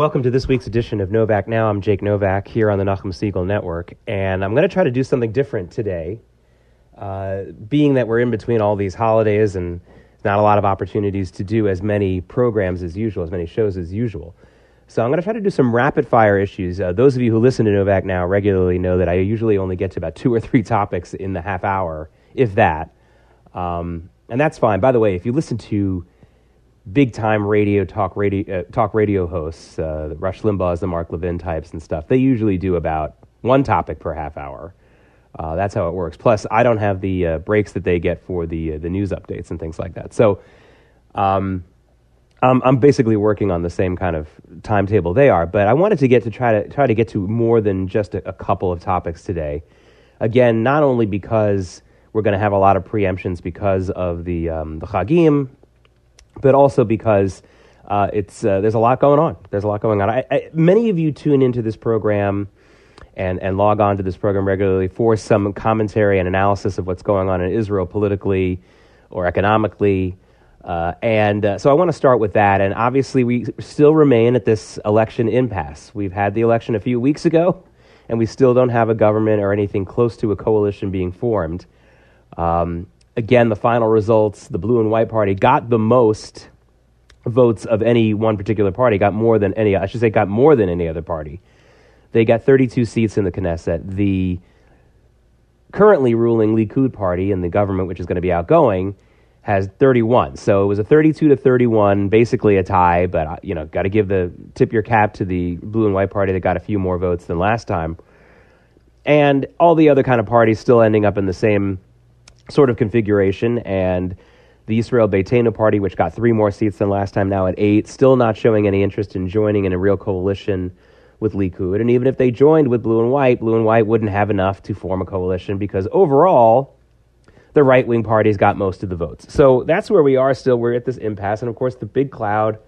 Welcome to this week's edition of Novak Now. I'm Jake Novak here on the Nachum Segal Network, and I'm going to try to do something different today. Uh, being that we're in between all these holidays and not a lot of opportunities to do as many programs as usual, as many shows as usual. So I'm going to try to do some rapid fire issues. Uh, those of you who listen to Novak Now regularly know that I usually only get to about two or three topics in the half hour, if that. Um, and that's fine. By the way, if you listen to big time radio talk radio uh, talk radio hosts, uh, Rush Limbaugh's, the Mark Levin types and stuff. They usually do about one topic per half hour. Uh, that's how it works. Plus, I don't have the uh, breaks that they get for the uh, the news updates and things like that. So, um, I'm, I'm basically working on the same kind of timetable they are. But I wanted to get to try to try to get to more than just a, a couple of topics today. Again, not only because we're going to have a lot of preemptions because of the um, the Chagim but also because uh, it's uh, there's a lot going on. There's a lot going on. I, I, many of you tune into this program and and log on to this program regularly for some commentary and analysis of what's going on in Israel politically or economically. Uh, and uh, so I want to start with that. And obviously, we still remain at this election impasse. We've had the election a few weeks ago, and we still don't have a government or anything close to a coalition being formed. Um, again, the final results, the blue and white party got the most votes of any one particular party, got more than any, I should say, got more than any other party. They got 32 seats in the Knesset. The currently ruling Likud party in the government, which is going to be outgoing, has 31. So it was a 32 to 31, basically a tie, but, uh, you know, got to give the tip your cap to the blue and white party that got a few more votes than last time. And all the other kind of parties still ending up in the same sort of configuration. And the Israel Beitenu party, which got three more seats than last time, now at eight, still not showing any interest in joining in a real coalition with Likud. And even if they joined with Blue and White, Blue and White wouldn't have enough to form a coalition because overall, the right wing parties got most of the votes. So that's where we are still. We're at this impasse. And of course, the big cloud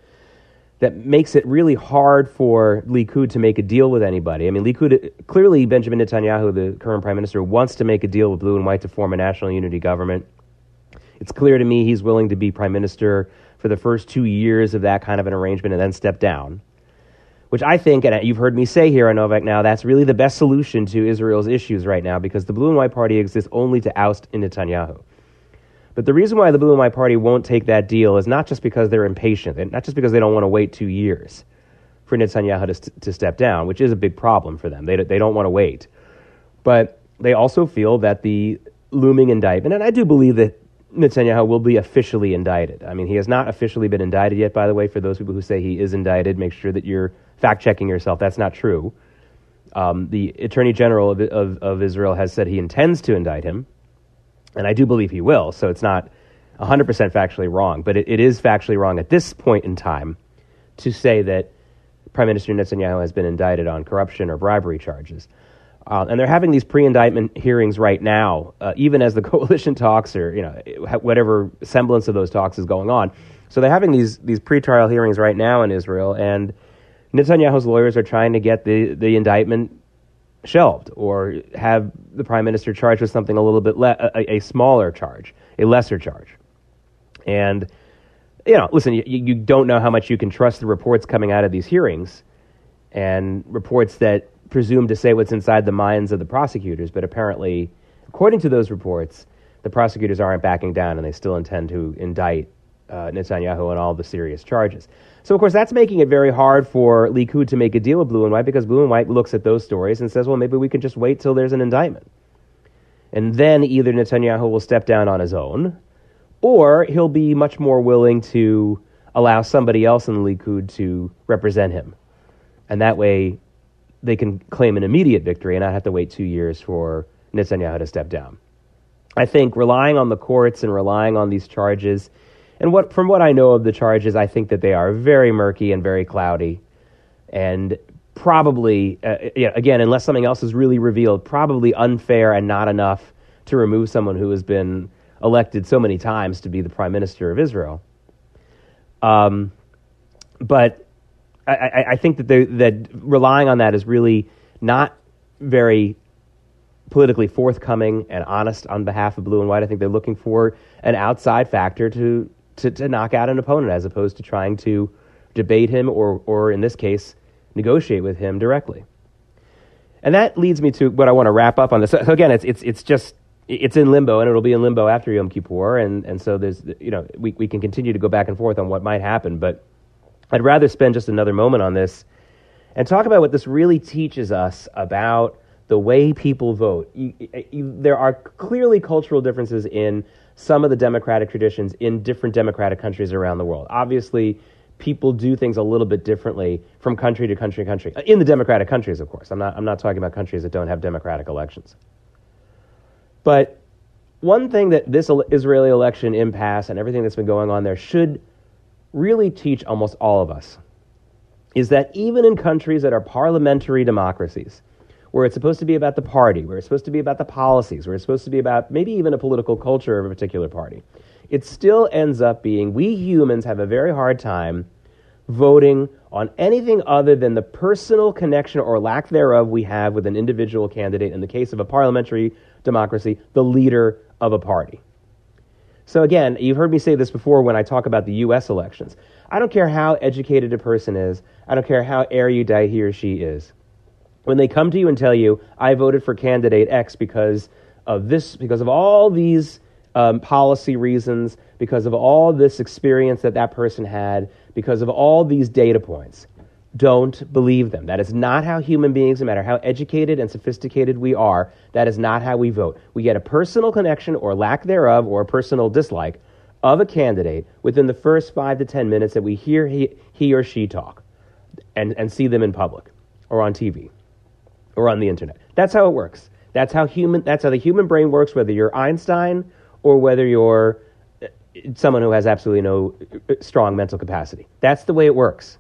that makes it really hard for Likud to make a deal with anybody. I mean, Likud, clearly Benjamin Netanyahu, the current prime minister, wants to make a deal with blue and white to form a national unity government. It's clear to me he's willing to be prime minister for the first two years of that kind of an arrangement and then step down. Which I think, and you've heard me say here on Novak now, that's really the best solution to Israel's issues right now because the blue and white party exists only to oust Netanyahu. But the reason why the Blue and White Party won't take that deal is not just because they're impatient, and not just because they don't want to wait two years for Netanyahu to, st- to step down, which is a big problem for them. They, they don't want to wait. But they also feel that the looming indictment, and I do believe that Netanyahu will be officially indicted. I mean, he has not officially been indicted yet, by the way. For those people who say he is indicted, make sure that you're fact checking yourself. That's not true. Um, the Attorney General of, of, of Israel has said he intends to indict him and I do believe he will. So it's not 100% factually wrong, but it, it is factually wrong at this point in time to say that Prime Minister Netanyahu has been indicted on corruption or bribery charges. Uh, and they're having these pre-indictment hearings right now, uh, even as the coalition talks or you know whatever semblance of those talks is going on. So they're having these these pre-trial hearings right now in Israel, and Netanyahu's lawyers are trying to get the the indictment shelved or have the prime minister charged with something a little bit le- a, a, smaller charge, a lesser charge. And you know, listen, you, you don't know how much you can trust the reports coming out of these hearings and reports that presume to say what's inside the minds of the prosecutors, but apparently, according to those reports, the prosecutors aren't backing down and they still intend to indict uh, Netanyahu on all the serious charges. So, of course, that's making it very hard for Likud to make a deal with Blue and White because Blue and White looks at those stories and says, well, maybe we can just wait till there's an indictment. And then either Netanyahu will step down on his own, or he'll be much more willing to allow somebody else in the Likud to represent him. And that way, they can claim an immediate victory and not have to wait two years for Netanyahu to step down. I think relying on the courts and relying on these charges and what, from what I know of the charges, I think that they are very murky and very cloudy, and probably, uh, know, again, unless something else is really revealed, probably unfair and not enough to remove someone who has been elected so many times to be the prime minister of Israel. Um, but I, I, I think that that relying on that is really not very politically forthcoming and honest on behalf of blue and white. I think they're looking for an outside factor to to, to knock out an opponent as opposed to trying to debate him, or, or in this case, negotiate with him directly. And that leads me to what I want to wrap up on this. So again, it's, it's, it's just, it's in limbo, and it'll be in limbo after Yom Kippur, and, and so there's, you know, we, we can continue to go back and forth on what might happen, but I'd rather spend just another moment on this and talk about what this really teaches us about the way people vote. You, you, there are clearly cultural differences in some of the democratic traditions in different democratic countries around the world. Obviously, people do things a little bit differently from country to country to country. Uh, in the democratic countries, of course. I'm not, I'm not talking about countries that don't have democratic elections. But one thing that this Israeli election impasse and everything that's been going on there should really teach almost all of us is that even in countries that are parliamentary democracies, where it's supposed to be about the party, where it's supposed to be about the policies, where it's supposed to be about maybe even a political culture of a particular party, it still ends up being we humans have a very hard time voting on anything other than the personal connection or lack thereof we have with an individual candidate, in the case of a parliamentary democracy, the leader of a party. So, again, you've heard me say this before when I talk about the U.S. elections. I don't care how educated a person is, I don't care how erudite he or she is. When they come to you and tell you, I voted for candidate X because of this, because of all these um, policy reasons, because of all this experience that that person had, because of all these data points, don't believe them. That is not how human beings, no matter how educated and sophisticated we are, that is not how we vote. We get a personal connection or lack thereof or a personal dislike of a candidate within the first five to ten minutes that we hear he, he or she talk and, and see them in public or on TV or on the internet. That's how it works. That's how human that's how the human brain works, whether you're Einstein or whether you're uh, someone who has absolutely no uh, strong mental capacity. That's the way it works.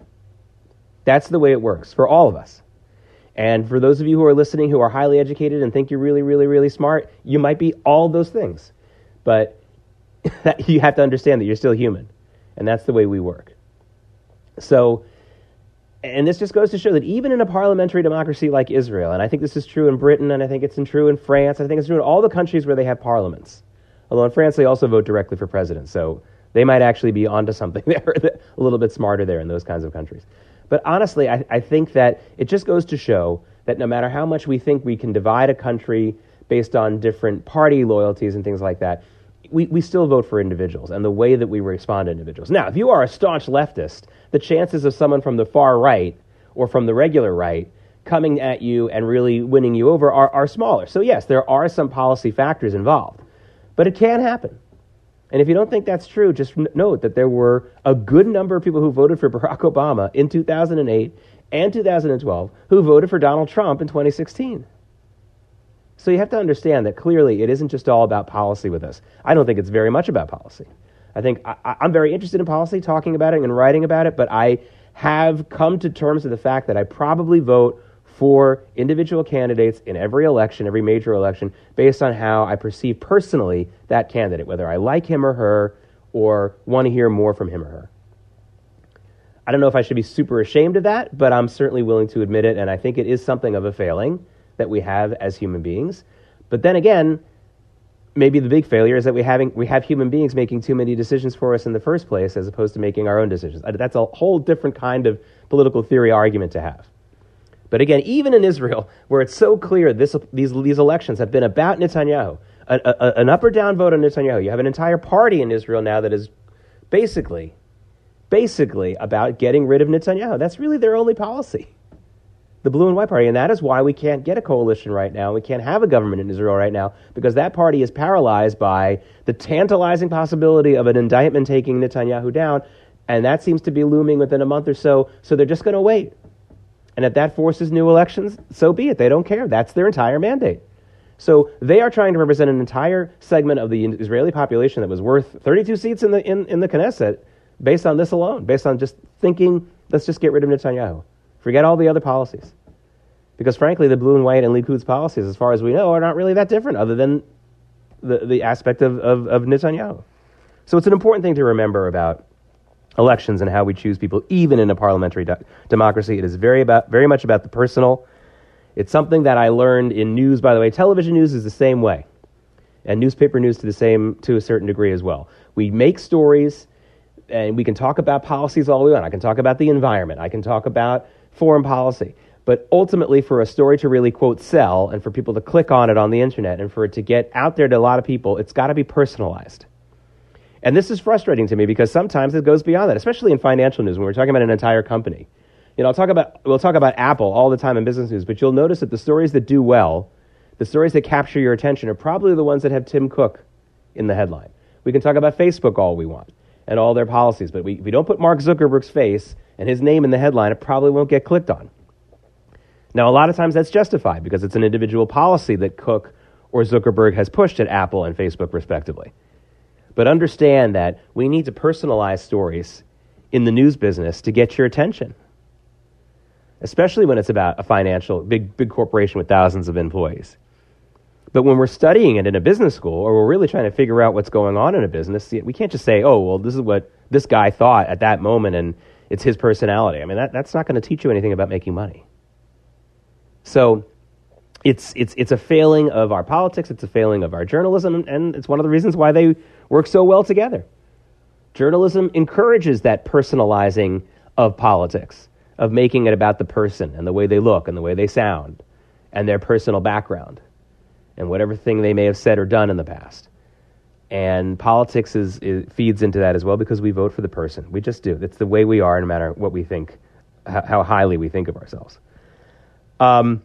That's the way it works for all of us. And for those of you who are listening who are highly educated and think you're really, really, really smart, you might be all those things. But you have to understand that you're still human. And that's the way we work. So, and this just goes to show that even in a parliamentary democracy like Israel, and I think this is true in Britain, and I think it's true in France, I think it's true in all the countries where they have parliaments. Although in France, they also vote directly for president. So they might actually be onto something there, a little bit smarter there in those kinds of countries. But honestly, I, I think that it just goes to show that no matter how much we think we can divide a country based on different party loyalties and things like that, we, we still vote for individuals and the way that we respond to individuals. Now, if you are a staunch leftist, the chances of someone from the far right or from the regular right coming at you and really winning you over are, are smaller. So, yes, there are some policy factors involved, but it can happen. And if you don't think that's true, just note that there were a good number of people who voted for Barack Obama in 2008 and 2012 who voted for Donald Trump in 2016. So you have to understand that clearly it isn't just all about policy with us. I don't think it's very much about policy. I think I, am very interested in policy, talking about it and writing about it, but I have come to terms with the fact that I probably vote for individual candidates in every election, every major election, based on how I perceive personally that candidate, whether I like him or her or want to hear more from him or her. I don't know if I should be super ashamed of that, but I'm certainly willing to admit it, and I think it is something of a failing that we have as human beings. But then again, maybe the big failure is that we having we have human beings making too many decisions for us in the first place as opposed to making our own decisions. Uh, that's a whole different kind of political theory argument to have. But again, even in Israel, where it's so clear this, these, these elections have been about Netanyahu, a, a, an up or down vote on Netanyahu, you have an entire party in Israel now that is basically, basically about getting rid of Netanyahu. That's really their only policy. The blue and white party. And that is why we can't get a coalition right now. We can't have a government in Israel right now because that party is paralyzed by the tantalizing possibility of an indictment taking Netanyahu down. And that seems to be looming within a month or so. So they're just going to wait. And if that forces new elections, so be it. They don't care. That's their entire mandate. So they are trying to represent an entire segment of the Israeli population that was worth 32 seats in the, in, in the Knesset based on this alone, based on just thinking, let's just get rid of Netanyahu. Forget all the other policies. Because frankly, the blue and white and Likud's policies, as far as we know, are not really that different, other than the, the aspect of, of, of Netanyahu. So it's an important thing to remember about elections and how we choose people, even in a parliamentary de- democracy. It is very, about, very much about the personal. It's something that I learned in news, by the way. Television news is the same way, and newspaper news to the same to a certain degree as well. We make stories and we can talk about policies all we want. I can talk about the environment. I can talk about foreign policy. But ultimately, for a story to really, quote, sell and for people to click on it on the internet and for it to get out there to a lot of people, it's got to be personalized. And this is frustrating to me because sometimes it goes beyond that, especially in financial news when we're talking about an entire company. You know, I'll talk about, we'll talk about Apple all the time in business news, but you'll notice that the stories that do well, the stories that capture your attention, are probably the ones that have Tim Cook in the headline. We can talk about Facebook all we want and all their policies, but we, if we don't put Mark Zuckerberg's face and his name in the headline, it probably won't get clicked on. Now, a lot of times that's justified because it's an individual policy that Cook or Zuckerberg has pushed at Apple and Facebook, respectively. But understand that we need to personalize stories in the news business to get your attention, especially when it's about a financial, big, big corporation with thousands of employees. But when we're studying it in a business school, or we're really trying to figure out what's going on in a business, we can't just say, oh, well, this is what this guy thought at that moment and it's his personality. I mean, that, that's not going to teach you anything about making money. So it's, it's, it's a failing of our politics, it's a failing of our journalism, and it's one of the reasons why they work so well together. Journalism encourages that personalizing of politics, of making it about the person and the way they look and the way they sound and their personal background and whatever thing they may have said or done in the past. And politics is, is, feeds into that as well because we vote for the person. We just do. It's the way we are, no matter what we think, how highly we think of ourselves. Um,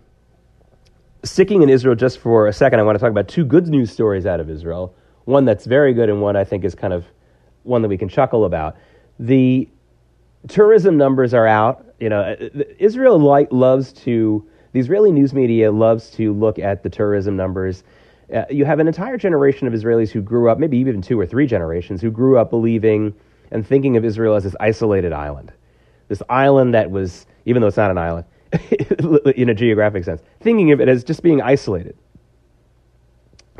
sticking in Israel just for a second, I want to talk about two good news stories out of Israel. One that's very good, and one I think is kind of one that we can chuckle about. The tourism numbers are out. You know, Israel like, loves to the Israeli news media loves to look at the tourism numbers. Uh, you have an entire generation of Israelis who grew up, maybe even two or three generations, who grew up believing and thinking of Israel as this isolated island. This island that was, even though it's not an island, in a geographic sense, thinking of it as just being isolated.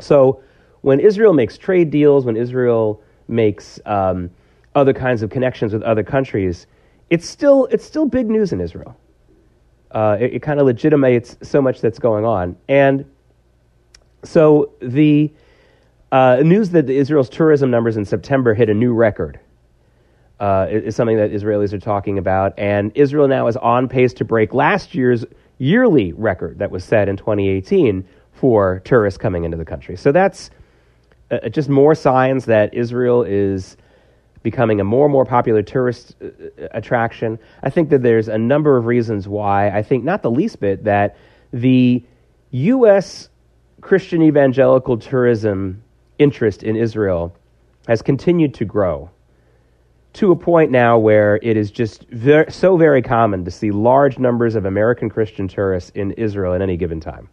So when Israel makes trade deals, when Israel makes um, other kinds of connections with other countries, it's still, it's still big news in Israel uh, it, it kind of legitimates so much that's going on. And so the uh, news that Israel's tourism numbers in September hit a new record uh, is something that Israelis are talking about. And Israel now is on pace to break last year's yearly record that was set in 2018 for tourists coming into the country. So that's uh, just more signs that Israel is becoming a more and more popular tourist uh, uh, attraction. I think that there's a number of reasons why. I think not the least bit that the U.S. Christian evangelical tourism interest in Israel has continued to grow to a point now where it is just ver- so very common to see large numbers of American Christian tourists in Israel at any given time.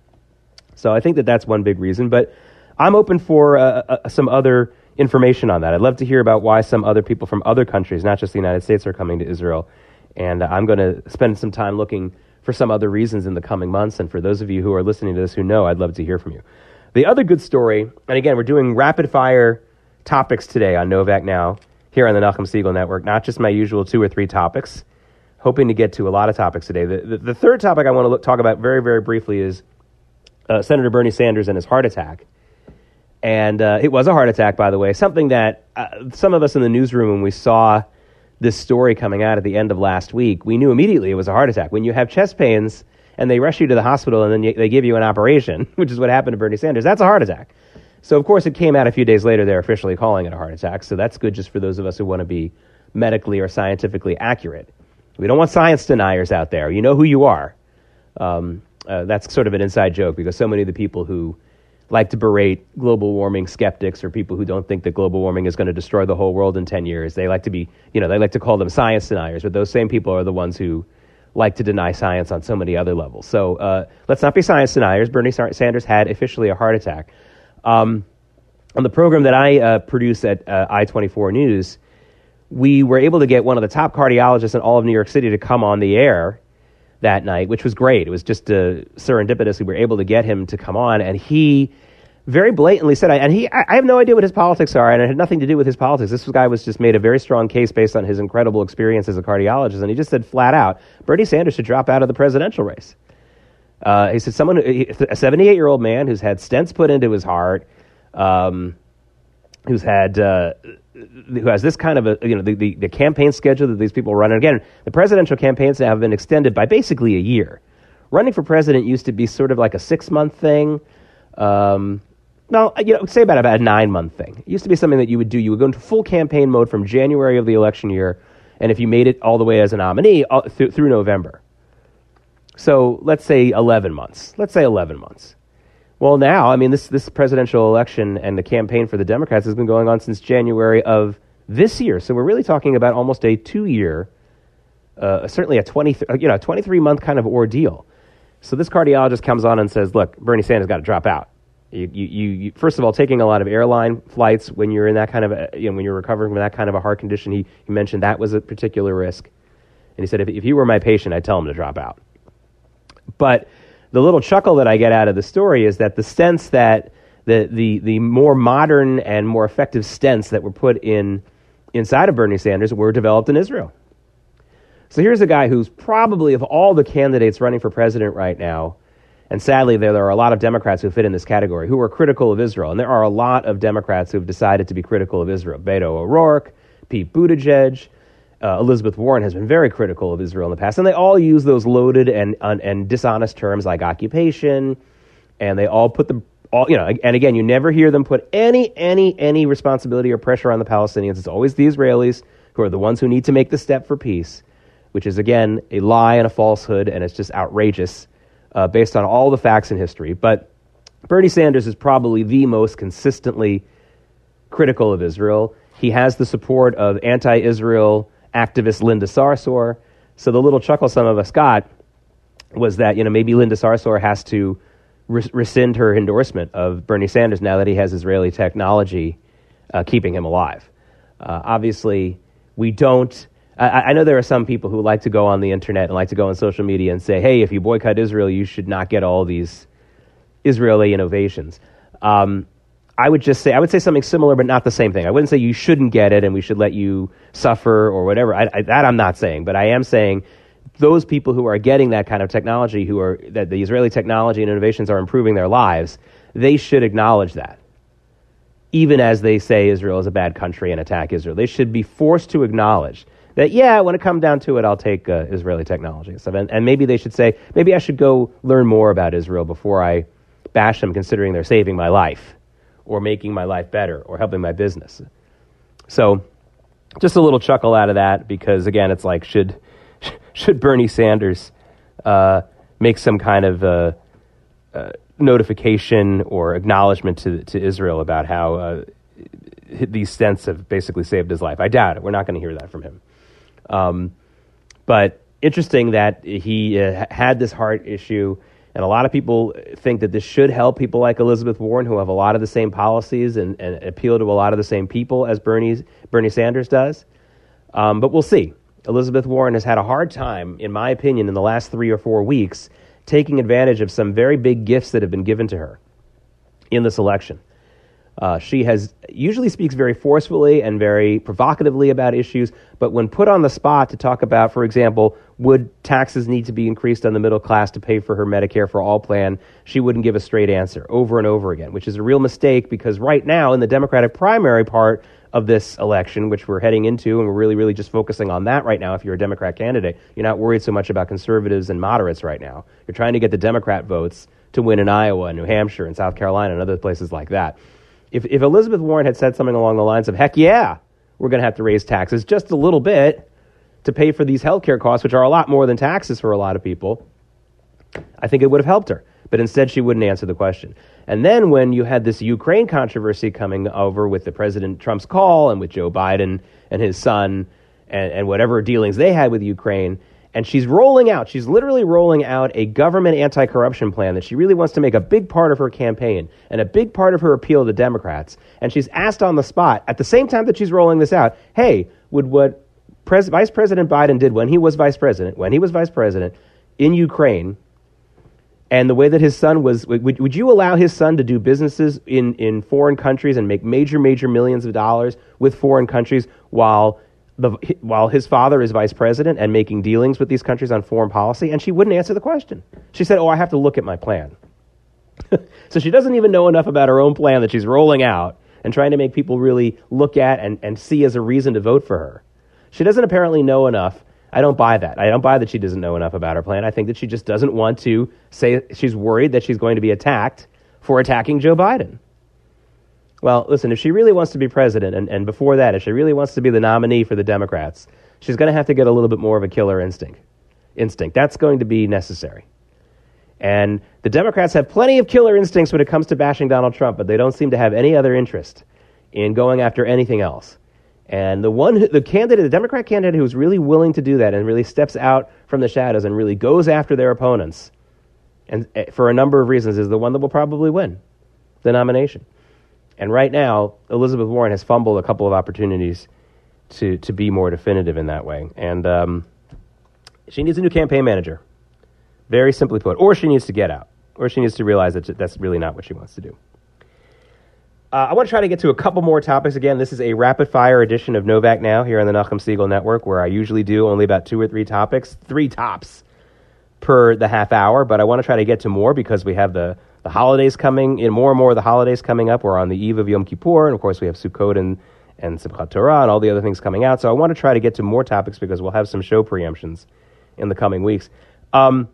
So I think that that's one big reason. But I'm open for uh, uh, some other information on that. I'd love to hear about why some other people from other countries, not just the United States, are coming to Israel. And uh, I'm going to spend some time looking for some other reasons in the coming months. And for those of you who are listening to this who know, I'd love to hear from you. The other good story, and again, we're doing rapid fire topics today on Novak Now here on the Nachum Segal Network, not just my usual two or three topics. Hoping to get to a lot of topics today. The, the, the third topic I want to look, talk about very, very briefly is uh, Senator Bernie Sanders and his heart attack. And uh, it was a heart attack, by the way, something that uh, some of us in the newsroom, when we saw this story coming out at the end of last week, we knew immediately it was a heart attack. When you have chest pains and they rush you to the hospital and then you, they give you an operation, which is what happened to Bernie Sanders, that's a heart attack. So, of course, it came out a few days later, they're officially calling it a heart attack. So that's good just for those of us who want to be medically or scientifically accurate. We don't want science deniers out there. You know who you are. Um, uh, that's sort of an inside joke because so many of the people who like to berate global warming skeptics or people who don't think that global warming is going to destroy the whole world in 10 years. They like to be, you know, they like to call them science deniers, but those same people are the ones who like to deny science on so many other levels. So uh, let's not be science deniers. Bernie Sanders had officially a heart attack. Um, on the program that I uh, produce at uh, I24 News, we were able to get one of the top cardiologists in all of New York City to come on the air that night, which was great. It was just uh, serendipitous. We were able to get him to come on, and he very blatantly said, and he, I have no idea what his politics are, and it had nothing to do with his politics. This guy was just made a very strong case based on his incredible experience as a cardiologist, and he just said flat out, Bernie Sanders should drop out of the presidential race. Uh, he said, someone, a 78 year old man who's had stents put into his heart, um, who's had uh, who has this kind of a you know the, the, the campaign schedule that these people run. And again, the presidential campaigns have been extended by basically a year. Running for president used to be sort of like a six month thing. Um, you know, say about about a nine month thing. It used to be something that you would do. You would go into full campaign mode from January of the election year, and if you made it all the way as a nominee all, uh, th- through November. So let's say eleven months. Let's say eleven months. Well, now, I mean, this, this presidential election and the campaign for the Democrats has been going on since January of this year. So we're really talking about almost a two year, uh, certainly a 20, you know, 23 month kind of ordeal. So this cardiologist comes on and says, look, Bernie Sanders got to drop out. You, you, you, first of all, taking a lot of airline flights when you're in that kind of, a, you know, when you're recovering from that kind of a heart condition, he, he mentioned that was a particular risk. And he said, if, if you were my patient, I'd tell him to drop out. But the little chuckle that I get out of the story is that the stents that the, the, the more modern and more effective stents that were put in inside of Bernie Sanders were developed in Israel. So here's a guy who's probably, of all the candidates running for president right now, and sadly, there, there are a lot of Democrats who fit in this category who are critical of Israel. And there are a lot of Democrats who have decided to be critical of Israel. Beto O'Rourke, Pete Buttigieg, uh, Elizabeth Warren has been very critical of Israel in the past, and they all use those loaded and and, dishonest terms like occupation, and they all put the all you know. And again, you never hear them put any any any responsibility or pressure on the Palestinians. It's always the Israelis who are the ones who need to make the step for peace, which is again a lie and a falsehood, and it's just outrageous uh, based on all the facts in history. But Bernie Sanders is probably the most consistently critical of Israel. He has the support of anti-Israel activist Linda Sarsour. So the little chuckle some of us got was that you know maybe Linda Sarsour has to res- rescind her endorsement of Bernie Sanders now that he has Israeli technology uh, keeping him alive. Uh, obviously, we don't. I, I, know there are some people who like to go on the internet and like to go on social media and say, "Hey, if you boycott Israel, you should not get all these Israeli innovations." Um, I would just say I would say something similar, but not the same thing. I wouldn't say you shouldn't get it and we should let you suffer or whatever. I, I, that I'm not saying, but I am saying those people who are getting that kind of technology, who are that the Israeli technology and innovations are improving their lives, they should acknowledge that. Even as they say Israel is a bad country and attack Israel, they should be forced to acknowledge that. Yeah, when it comes down to it, I'll take uh, Israeli technology and stuff. And, and maybe they should say, maybe I should go learn more about Israel before I bash them, considering they're saving my life or making my life better or helping my business. So, just a little chuckle out of that because again, it's like should should Bernie Sanders uh, make some kind of uh, uh, notification or acknowledgement to to Israel about how uh, these stents have basically saved his life? I doubt it. We're not going to hear that from him. Um, but interesting that he uh, had this heart issue and a lot of people think that this should help people like Elizabeth Warren, who have a lot of the same policies and, and appeal to a lot of the same people as Bernie's, Bernie Sanders does. Um, but we'll see. Elizabeth Warren has had a hard time, in my opinion, in the last three or four weeks, taking advantage of some very big gifts that have been given to her in this election. Uh, she has usually speaks very forcefully and very provocatively about issues, but when put on the spot to talk about, for example, would taxes need to be increased on the middle class to pay for her Medicare for all plan, she wouldn't give a straight answer over and over again, which is a real mistake because right now in the Democratic primary part of this election, which we're heading into, and we're really, really just focusing on that right now. If you're a Democrat candidate, you're not worried so much about conservatives and moderates right now. You're trying to get the Democrat votes to win in Iowa, and New Hampshire, and South Carolina, and other places like that if, if Elizabeth Warren had said something along the lines of, heck yeah, we're going to have to raise taxes just a little bit to pay for these health care costs, which are a lot more than taxes for a lot of people, I think it would have helped her. But instead, she wouldn't answer the question. And then when you had this Ukraine controversy coming over with the President Trump's call and with Joe Biden and his son and, and whatever dealings they had with Ukraine, and she's rolling out, she's literally rolling out a government anti corruption plan that she really wants to make a big part of her campaign and a big part of her appeal to Democrats. And she's asked on the spot, at the same time that she's rolling this out, hey, would what Pres- Vice President Biden did when he was vice president, when he was vice president in Ukraine, and the way that his son was, would, would you allow his son to do businesses in, in foreign countries and make major, major millions of dollars with foreign countries while the, while his father is vice president and making dealings with these countries on foreign policy, and she wouldn't answer the question. She said, Oh, I have to look at my plan. so she doesn't even know enough about her own plan that she's rolling out and trying to make people really look at and, and see as a reason to vote for her. She doesn't apparently know enough. I don't buy that. I don't buy that she doesn't know enough about her plan. I think that she just doesn't want to say she's worried that she's going to be attacked for attacking Joe Biden. Well, listen, if she really wants to be president, and, and before that, if she really wants to be the nominee for the Democrats, she's going to have to get a little bit more of a killer instinct. Instinct. That's going to be necessary. And the Democrats have plenty of killer instincts when it comes to bashing Donald Trump, but they don't seem to have any other interest in going after anything else. And the one, the candidate, the Democrat candidate who's really willing to do that and really steps out from the shadows and really goes after their opponents, and eh, for a number of reasons, is the one that will probably win the nomination. And right now, Elizabeth Warren has fumbled a couple of opportunities to to be more definitive in that way, and um, she needs a new campaign manager. Very simply put, or she needs to get out, or she needs to realize that that's really not what she wants to do. Uh, I want to try to get to a couple more topics again. This is a rapid fire edition of Novak Now here on the Nachum Segal Network, where I usually do only about two or three topics, three tops per the half hour. But I want to try to get to more because we have the, the holidays coming in, more and more of the holidays coming up. We're on the eve of Yom Kippur, and of course we have Sukkot and, and Simchat Torah and all the other things coming out. So I want to try to get to more topics because we'll have some show preemptions in the coming weeks. Um,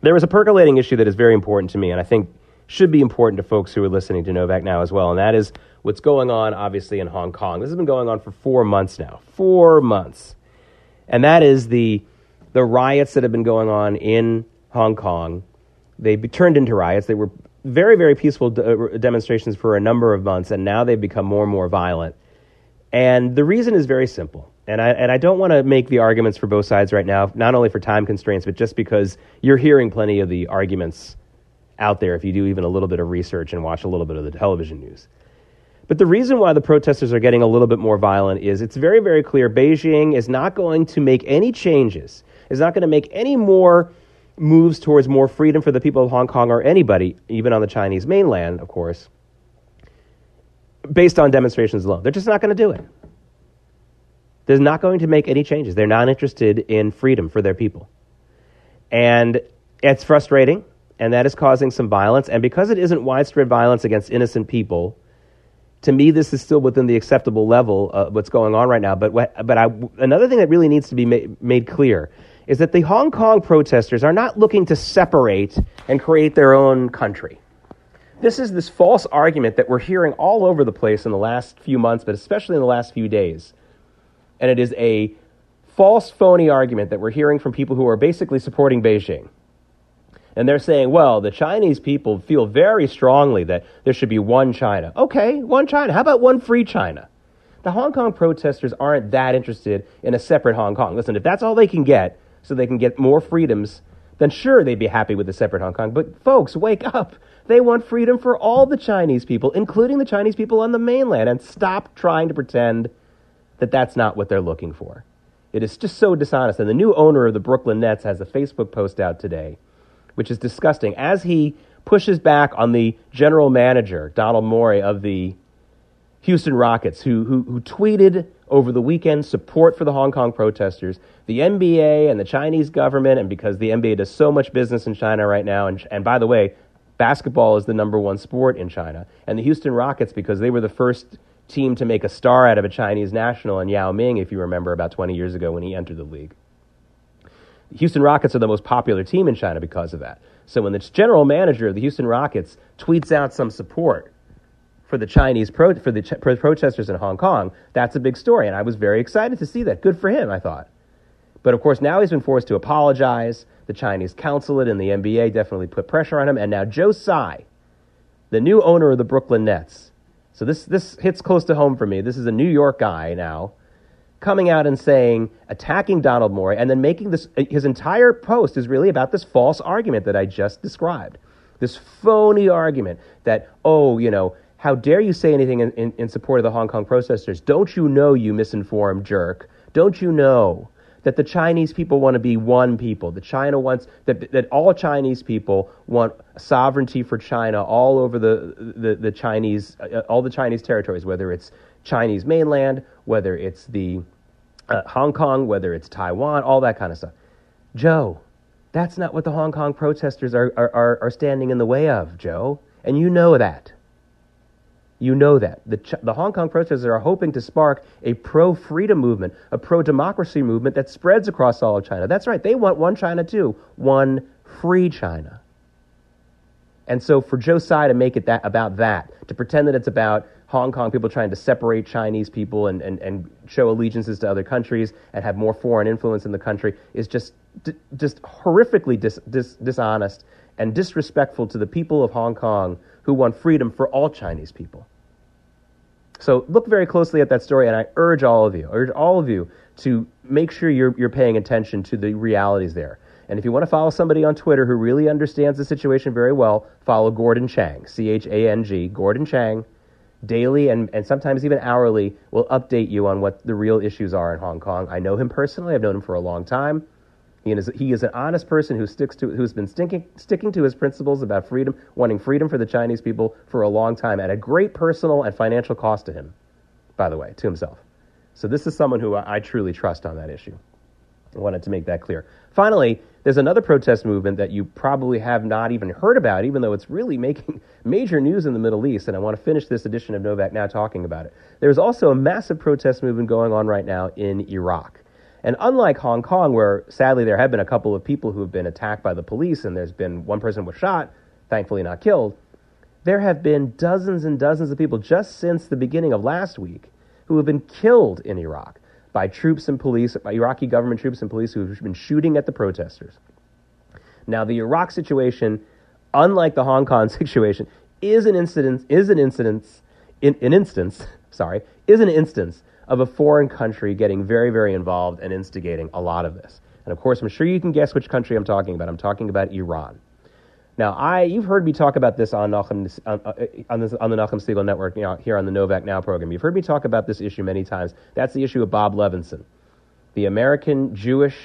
there is a percolating issue that is very important to me, and I think should be important to folks who are listening to Novak now as well, and that is what's going on, obviously, in Hong Kong. This has been going on for four months now. Four months. And that is the, the riots that have been going on in Hong Kong. They turned into riots. They were very, very peaceful de- uh, demonstrations for a number of months, and now they've become more and more violent. And the reason is very simple. And I, and I don't want to make the arguments for both sides right now, not only for time constraints, but just because you're hearing plenty of the arguments out there if you do even a little bit of research and watch a little bit of the television news. But the reason why the protesters are getting a little bit more violent is it's very, very clear Beijing is not going to make any changes, is not going to make any more moves towards more freedom for the people of Hong Kong or anybody, even on the Chinese mainland, of course, based on demonstrations alone. They're just not going to do it. They're not going to make any changes. They're not interested in freedom for their people. And it's frustrating and that is causing some violence. And because it isn't widespread violence against innocent people, to me, this is still within the acceptable level of what's going on right now. But, what, but I, another thing that really needs to be ma- made clear is that the Hong Kong protesters are not looking to separate and create their own country. This is this false argument that we're hearing all over the place in the last few months, but especially in the last few days. And it is a false, phony argument that we're hearing from people who are basically supporting Beijing. And they're saying, well, the Chinese people feel very strongly that there should be one China. Okay, one China. How about one free China? The Hong Kong protesters aren't that interested in a separate Hong Kong. Listen, if that's all they can get, so they can get more freedoms, then sure, they'd be happy with a separate Hong Kong. But folks, wake up. They want freedom for all the Chinese people, including the Chinese people on the mainland, and stop trying to pretend that that's not what they're looking for. It is just so dishonest. And the new owner of the Brooklyn Nets has a Facebook post out today which is disgusting, as he pushes back on the general manager, Donald Morey, of the Houston Rockets, who, who, who tweeted over the weekend support for the Hong Kong protesters. The NBA and the Chinese government, and because the NBA does so much business in China right now, and, and by the way, basketball is the number one sport in China, and the Houston Rockets, because they were the first team to make a star out of a Chinese national in Yao Ming, if you remember, about 20 years ago when he entered the league. The Houston Rockets are the most popular team in China because of that. So when the general manager of the Houston Rockets tweets out some support for the Chinese pro- for the ch- protesters in Hong Kong, that's a big story, and I was very excited to see that. Good for him, I thought. But of course, now he's been forced to apologize. The Chinese consulate and the NBA definitely put pressure on him, and now Joe Tsai, the new owner of the Brooklyn Nets. So this this hits close to home for me. This is a New York guy now coming out and saying, attacking Donald Morey, and then making this, his entire post is really about this false argument that I just described. This phony argument that, oh, you know, how dare you say anything in, in, in support of the Hong Kong protesters? Don't you know, you misinformed jerk? Don't you know that the Chinese people want to be one people? That China wants, that, that all Chinese people want sovereignty for China all over the, the, the Chinese, uh, all the Chinese territories, whether it's Chinese mainland, whether it's the uh, Hong Kong, whether it's Taiwan, all that kind of stuff. Joe, that's not what the Hong Kong protesters are, are, are standing in the way of, Joe. And you know that. You know that. The, Ch- the Hong Kong protesters are hoping to spark a pro freedom movement, a pro democracy movement that spreads across all of China. That's right. They want one China too, one free China. And so for Joe Tsai to make it that about that, to pretend that it's about Hong Kong people trying to separate Chinese people and, and, and show allegiances to other countries and have more foreign influence in the country is just just horrifically dis- dis- dishonest and disrespectful to the people of Hong Kong who want freedom for all Chinese people. So look very closely at that story, and I urge all of you, urge all of you to make sure you're, you're paying attention to the realities there. And if you want to follow somebody on Twitter who really understands the situation very well, follow Gordon Chang, C H A N G, Gordon Chang. Daily and, and sometimes even hourly will update you on what the real issues are in Hong Kong. I know him personally, I've known him for a long time. He is, he is an honest person who sticks to, who's been sticking, sticking to his principles about freedom, wanting freedom for the Chinese people for a long time at a great personal and financial cost to him, by the way, to himself. So this is someone who I, I truly trust on that issue. I wanted to make that clear. Finally, there's another protest movement that you probably have not even heard about, even though it's really making major news in the Middle East. And I want to finish this edition of Novak now talking about it. There's also a massive protest movement going on right now in Iraq. And unlike Hong Kong, where sadly there have been a couple of people who have been attacked by the police and there's been one person was shot, thankfully not killed, there have been dozens and dozens of people just since the beginning of last week who have been killed in Iraq by troops and police, by Iraqi government troops and police who have been shooting at the protesters. Now, the Iraq situation, unlike the Hong Kong situation, is an incident, is an incidence, in, an instance, sorry, is an instance of a foreign country getting very, very involved and instigating a lot of this. And of course, I'm sure you can guess which country I'm talking about. I'm talking about Iran. Now, I you've heard me talk about this on Nachum, on, uh, on, this, on the Nachum Segal Network you know, here on the Novak Now program. You've heard me talk about this issue many times. That's the issue of Bob Levinson, the American Jewish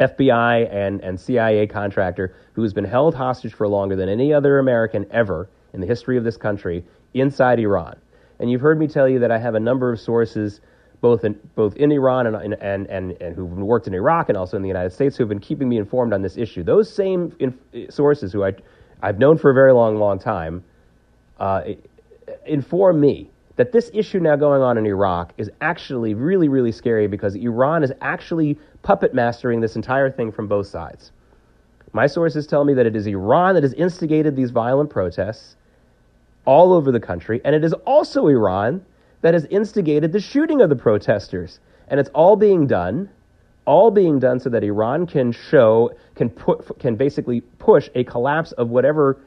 FBI and, and CIA contractor who has been held hostage for longer than any other American ever in the history of this country inside Iran. And you've heard me tell you that I have a number of sources, both in, both in Iran and, and, and, and who've worked in Iraq and also in the United States, who have been keeping me informed on this issue. Those same in, sources, who I, I've known for a very long, long time, uh, inform me that this issue now going on in Iraq is actually really, really scary because Iran is actually puppet mastering this entire thing from both sides. My sources tell me that it is Iran that has instigated these violent protests all over the country, and it is also Iran that has instigated the shooting of the protesters. And it's all being done, all being done so that Iran can show, can put, can basically push a collapse of whatever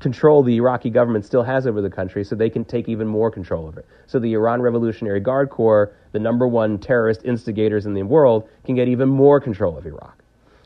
control the Iraqi government still has over the country so they can take even more control of it. So the Iran Revolutionary Guard Corps, the number one terrorist instigators in the world, can get even more control of Iraq.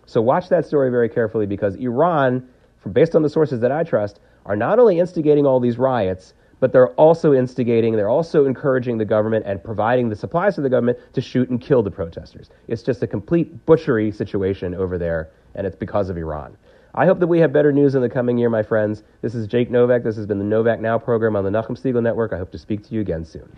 So watch that story very carefully because Iran, based on the sources that I trust, are not only instigating all these riots, but they're also instigating, they're also encouraging the government and providing the supplies to the government to shoot and kill the protesters. It's just a complete butchery situation over there, and it's because of Iran. I hope that we have better news in the coming year, my friends. This is Jake Novak. This has been the Novak Now program on the Nachum Segal Network. I hope to speak to you again soon.